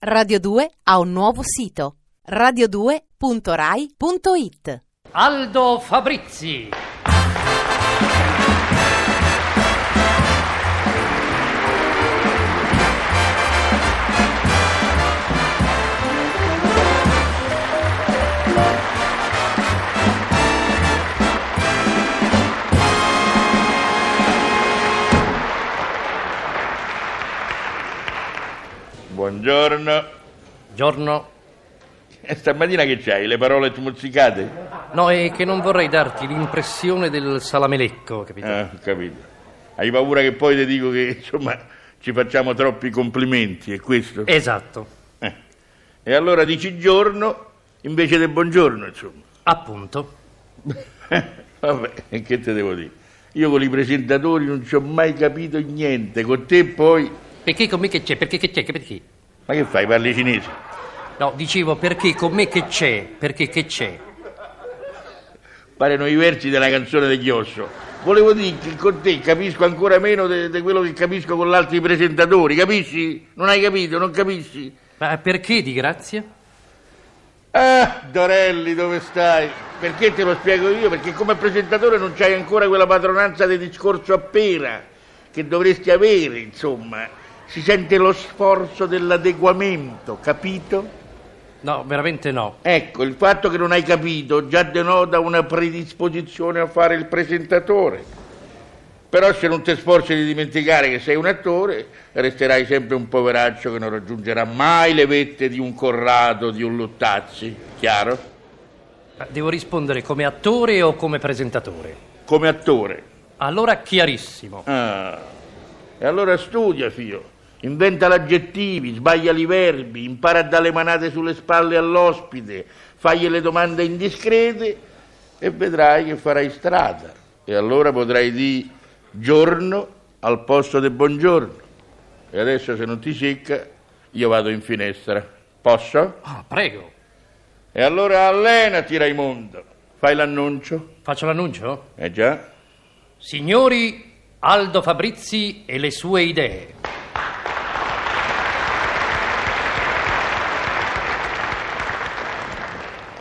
Radio 2 ha un nuovo sito radio2.rai.it Aldo Fabrizi. Buongiorno. Giorno. E stamattina che c'hai? Le parole smozzicate? No, è che non vorrei darti l'impressione del salamelecco, capito? Ah, capito. Hai paura che poi ti dico che, insomma, ci facciamo troppi complimenti, è questo? Esatto, Eh. E allora dici giorno invece del buongiorno, insomma. appunto. Vabbè, che te devo dire? Io con i presentatori non ci ho mai capito niente, con te poi... Perché con me che c'è? Perché che c'è? Perché? Ma che fai, parli cinese? No, dicevo perché con me che c'è? Perché che c'è? Parano i versi della canzone degli Osso. Volevo dire che con te capisco ancora meno di quello che capisco con gli altri presentatori, capisci? Non hai capito, non capisci? Ma perché di grazia? Ah, Dorelli, dove stai? Perché te lo spiego io? Perché come presentatore non c'hai ancora quella padronanza del discorso a pera che dovresti avere, insomma. Si sente lo sforzo dell'adeguamento, capito? No, veramente no. Ecco, il fatto che non hai capito già denota una predisposizione a fare il presentatore. Però se non ti sforzi di dimenticare che sei un attore, resterai sempre un poveraccio che non raggiungerà mai le vette di un Corrado, di un Luttazzi, chiaro? Devo rispondere come attore o come presentatore? Come attore. Allora chiarissimo. Ah. E allora studia, figlio. Inventa l'aggettivi, sbaglia i verbi, impara a dare manate sulle spalle all'ospite, fagli le domande indiscrete e vedrai che farai strada. E allora potrai dire giorno al posto del buongiorno. E adesso se non ti secca, io vado in finestra. Posso? Ah, prego. E allora allenati, Raimondo. Fai l'annuncio? Faccio l'annuncio? Eh già. Signori, Aldo Fabrizi e le sue idee.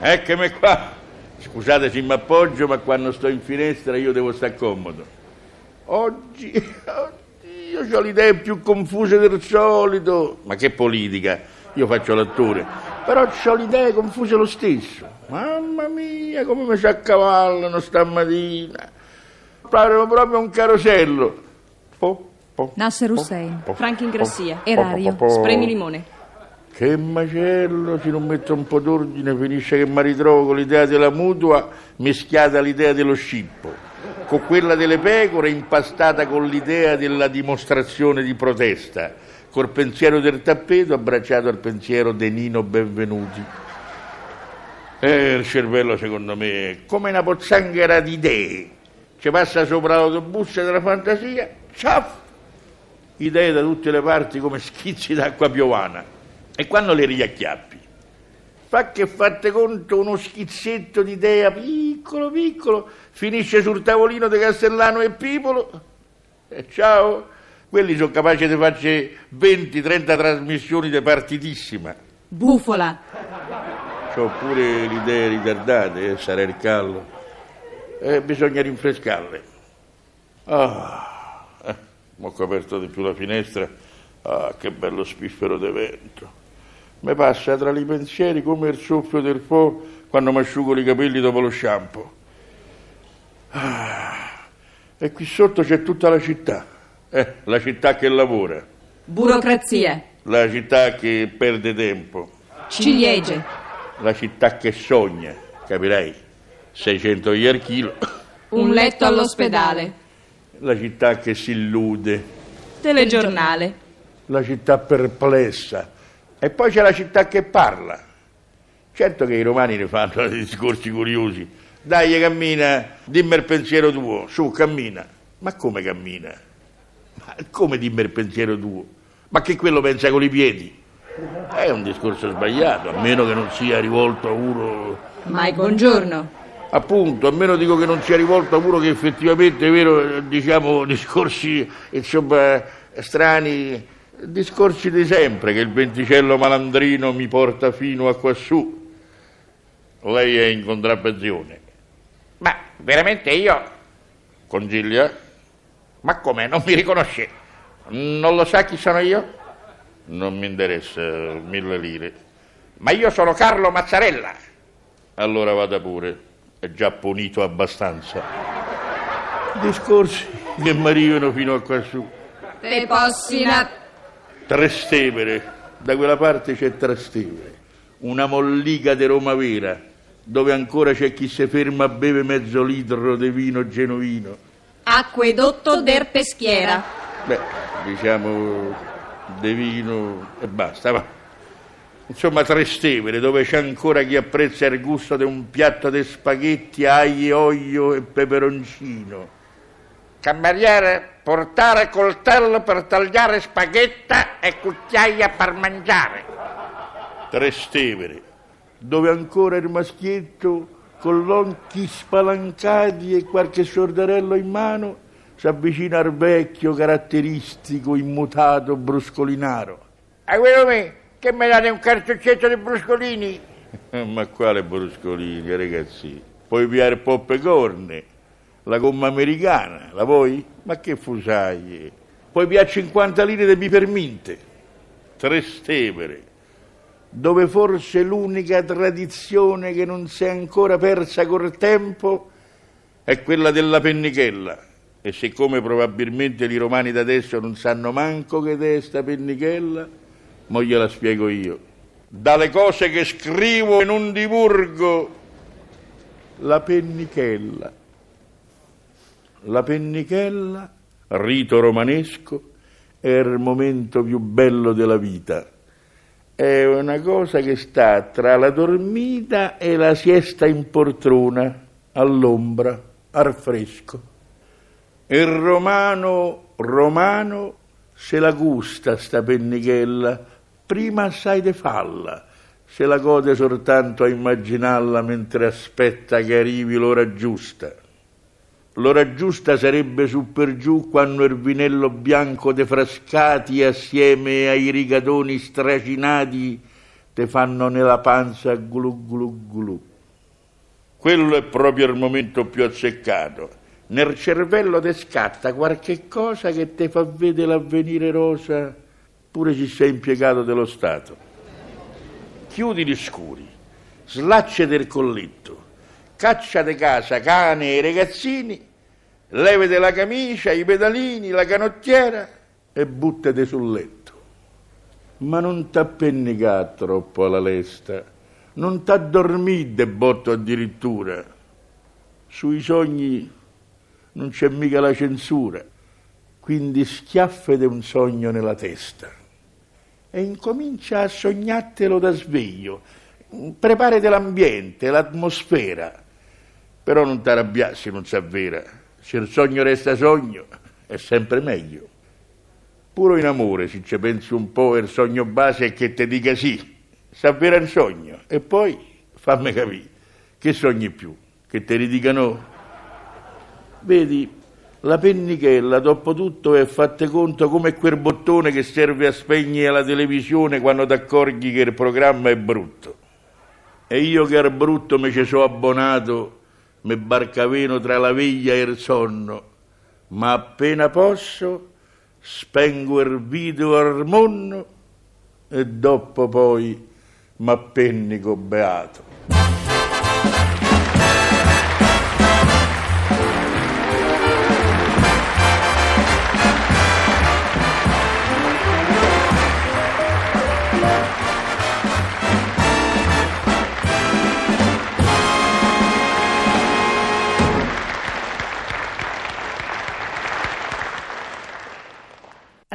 Eccomi qua. Scusate se mi appoggio, ma quando sto in finestra io devo stare comodo. Oggi, oggi io ho le idee più confuse del solito. Ma che politica? Io faccio l'attore. Però ho le idee confuse lo stesso. Mamma mia, come mi si accavallano stamattina. Parlo proprio un carosello. Po, po, Nasser Hussein. po, Franchi Ingrassia. po, Erario. Spremi limone. Che macello, se non metto un po' d'ordine finisce che mi ritrovo con l'idea della mutua mischiata all'idea dello scippo, con quella delle pecore impastata con l'idea della dimostrazione di protesta, col pensiero del tappeto abbracciato al pensiero di Nino Benvenuti. E il cervello secondo me è come una pozzanghera di idee, ci passa sopra l'autobus della fantasia, ciao! idee da tutte le parti come schizzi d'acqua piovana. E quando le riacchiappi? Fa che fatte conto uno schizzetto di idea piccolo piccolo, finisce sul tavolino di Castellano e Pipolo. E ciao, quelli sono capaci di farci 20-30 trasmissioni di partitissima. Bufola. C'ho pure le idee ritardate, eh, sarà il callo. Eh, bisogna rinfrescarle. Ah, eh, ho coperto di più la finestra. Ah, che bello spiffero di vento. Mi passa tra i pensieri come il soffio del po' quando mi asciugo i capelli dopo lo shampoo. Ah, e qui sotto c'è tutta la città. Eh, la città che lavora, Burocrazia. la città che perde tempo. Ciliegie. la città che sogna, capirai? 600 euro al chilo, Un letto all'ospedale. la città che si illude, Telegiornale. la città perplessa. E poi c'è la città che parla. Certo che i romani ne fanno dei discorsi curiosi. Dai, cammina, dimmi il pensiero tuo, su, cammina. Ma come cammina? Ma come dimmi il pensiero tuo? Ma che quello pensa con i piedi? È un discorso sbagliato, a meno che non sia rivolto a uno Mai buongiorno. Appunto, a meno dico che non sia rivolto a uno che effettivamente, è vero, diciamo, discorsi insomma, strani Discorsi di sempre che il venticello malandrino mi porta fino a quassù. Lei è in contrabbazione. Ma veramente io? Congiglia? Ma come? Non mi riconosce? Non lo sa chi sono io? Non mi interessa, mille lire. Ma io sono Carlo Mazzarella. Allora vada pure, è già punito abbastanza. Discorsi che mi arrivano fino a quassù. Te possina... Trastevere, da quella parte c'è Trastevere, una mollica di Roma vera, dove ancora c'è chi si ferma a bere mezzo litro di vino genuino. Acquedotto der Peschiera. Beh, diciamo di vino e basta, va. Insomma, Trastevere, dove c'è ancora chi apprezza il gusto di un piatto di spaghetti, aglio, olio e peperoncino. Cameriere, portare coltello per tagliare spagetta e cucchiaia per mangiare. Trastevere, dove ancora il maschietto con gli occhi spalancati e qualche sordarello in mano si avvicina al vecchio caratteristico immutato bruscolinaro. E quello me, che mi date un cartuccetto di bruscolini? Ma quale bruscolini, ragazzi? Puoi piare popcorn, la gomma americana, la vuoi? Ma che fusaglie! Puoi piare 50 lire di piperminte. Trastevere, dove forse l'unica tradizione che non si è ancora persa col tempo è quella della pennichella. E siccome probabilmente i romani d'adesso non sanno manco che è sta pennichella, mo gliela spiego io. Dalle cose che scrivo e non divulgo, la pennichella. La pennichella, rito romanesco, è il momento più bello della vita. È una cosa che sta tra la dormita e la siesta in poltrona, all'ombra, al fresco. Il romano romano se la gusta sta pennichella, prima assai de falla, se la gode soltanto a immaginarla mentre aspetta che arrivi l'ora giusta. L'ora giusta sarebbe su per giù quando il vinello bianco de frascati assieme ai rigatoni stracinati te fanno nella panza glu glu glu. Quello è proprio il momento più azzeccato. Nel cervello te scatta qualche cosa che te fa vedere l'avvenire rosa, pure ci sei impiegato dello Stato. Chiudi gli scuri, slaccia del colletto, caccia di casa cane e ragazzini, levate la camicia, i pedalini, la canottiera e buttate sul letto. Ma non t'appennicà troppo alla lesta, non t'addormì de botto addirittura. Sui sogni non c'è mica la censura, quindi schiaffete un sogno nella testa e incomincia a sognartelo da sveglio. Preparate l'ambiente, l'atmosfera, però non t'arrabbiare se non s'avvera. Se il sogno resta sogno, è sempre meglio. Pure in amore, se ci pensi un po', il sogno base è che ti dica sì, s'avvera il sogno, e poi fammi capire, che sogni più? Che te ne dica no? Vedi, la pennichella, dopo tutto, è fatta conto come quel bottone che serve a spegnere la televisione quando ti accorgi che il programma è brutto. E io che ero brutto mi ci sono abbonato, mi barcaveno tra la veglia e il sonno, ma appena posso spengo il video al monno e dopo poi m'appennico beato.